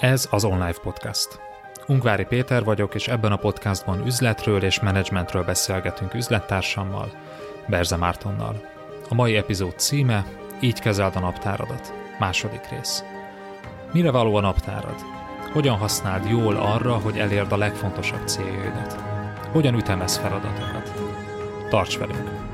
Ez az Online Podcast. Ungvári Péter vagyok, és ebben a podcastban üzletről és menedzsmentről beszélgetünk üzlettársammal, Berze Mártonnal. A mai epizód címe Így kezeld a naptáradat. Második rész. Mire való a naptárad? Hogyan használd jól arra, hogy elérd a legfontosabb céljaidat? Hogyan ütemez feladatokat? Tarts velünk!